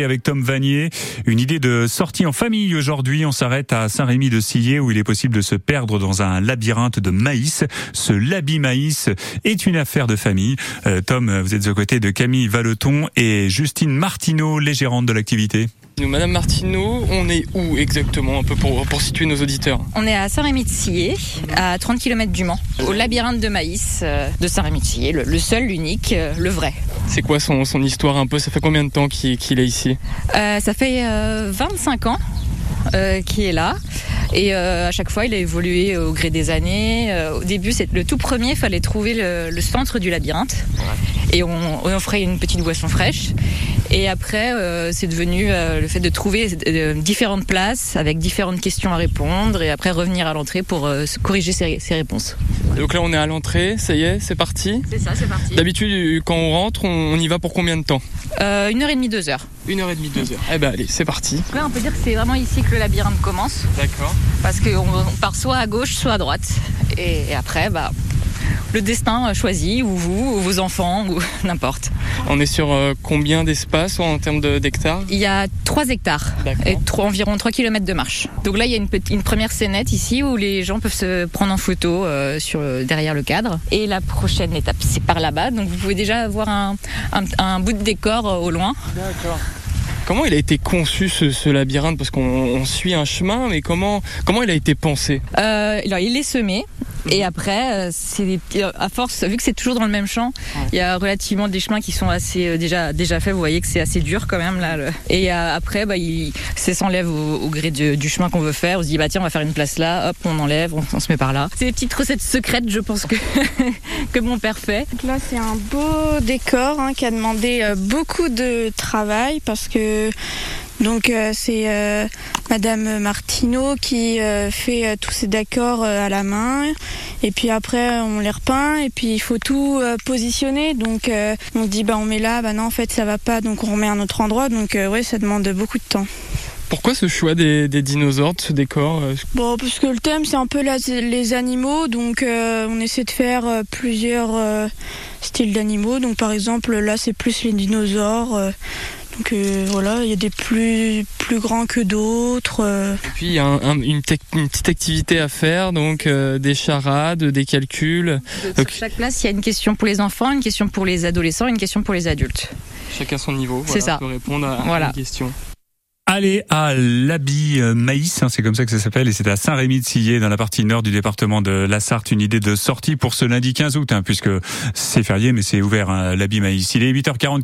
Avec Tom Vanier, une idée de sortie en famille aujourd'hui. On s'arrête à Saint-Rémy de Sillé où il est possible de se perdre dans un labyrinthe de maïs. Ce labi maïs est une affaire de famille. Euh, Tom, vous êtes aux côtés de Camille Valeton et Justine Martineau, les gérantes de l'activité. Nous, Madame Martineau, on est où exactement, un peu pour, pour situer nos auditeurs? On est à Saint-Rémy-de-Sillé, à 30 km du Mans, au labyrinthe de maïs euh, de Saint-Rémy-de-Sillé, le, le seul, l'unique, euh, le vrai. C'est quoi son, son histoire un peu? Ça fait combien de temps qu'il est ici? Euh, ça fait euh, 25 ans euh, qu'il est là. Et euh, à chaque fois, il a évolué au gré des années. Euh, au début, c'est le tout premier, il fallait trouver le, le centre du labyrinthe. Et on, on offrait une petite boisson fraîche. Et après, euh, c'est devenu euh, le fait de trouver euh, différentes places avec différentes questions à répondre et après revenir à l'entrée pour corriger ses, ses réponses. Donc là, on est à l'entrée, ça y est, c'est parti. C'est ça, c'est parti. D'habitude, quand on rentre, on, on y va pour combien de temps? Euh, une heure et demie, deux heures. Une heure et demie, deux heures. Eh ben allez, c'est parti. Là, on peut dire que c'est vraiment ici que le labyrinthe commence. D'accord. parce qu'on on part soit à gauche, soit à droite. Et, et après, bah, le destin choisit, ou vous, ou vos enfants, ou n'importe. On est sur euh, combien d'espace en termes de- d'hectares? Il y a 3 hectares D'accord. et trois- environ 3 km de marche. Donc là, il y a une, première scénette ici où les gens peuvent se prendre en photo euh, sur, derrière le cadre. Et la prochaine étape, c'est par là-bas. Donc vous pouvez déjà voir un, un- un bout de décor euh, au loin. D'accord. Comment il a été conçu ce, ce labyrinthe? Parce qu'on on suit un chemin, mais comment, comment il a été pensé? Euh, alors, il est semé. Et après, euh, c'est euh, à force, vu que c'est toujours dans le même champ, il y a relativement des chemins qui sont assez euh, déjà déjà faits. Vous voyez que c'est assez dur quand même là. le- Et après, bah, il ça s'enlève au, au gré du, du chemin qu'on veut faire. On se dit bah tiens, on va faire une place là. Hop, on enlève, on, on se met par là. C'est des petites recettes secrètes, je pense que que mon père fait. Donc Là, c'est un beau décor hein, qui a demandé beaucoup de travail parce que donc euh, c'est euh, Madame Martineau qui euh, fait euh, tous ces décors euh, à la main et puis après on les repeint et puis il faut tout positionner donc on dit bah on met là bah non en fait ça va pas donc on remet à un autre endroit donc ouais ça demande beaucoup de temps. Pourquoi ce choix des, des dinosaures, de ce décor Bon, parce que le thème c'est un peu la- les animaux, donc euh, on essaie de faire euh, plusieurs euh, styles d'animaux. Donc par exemple là c'est plus les dinosaures. Donc euh, voilà, il y a des plus plus grands que d'autres. euh. Et puis il y a un- un- une, petite activité à faire, donc euh, des charades, des calculs, Sur chaque place, il y a une question pour les enfants, une question pour les adolescents, une question pour les adultes. chacun son niveau. C'est voilà, ça. peut répondre à, à Voilà. une question. Allez à l'Abi euh, Maïs, hein, c'est comme ça que ça s'appelle, et c'est à Saint-Rémy-de-Sillé, dans la partie nord du département de la Sarthe. Une idée de sortie pour ce lundi 15 août, hein, puisque c'est férié, mais c'est ouvert, hein, l'Abi Maïs. Il est 8h40.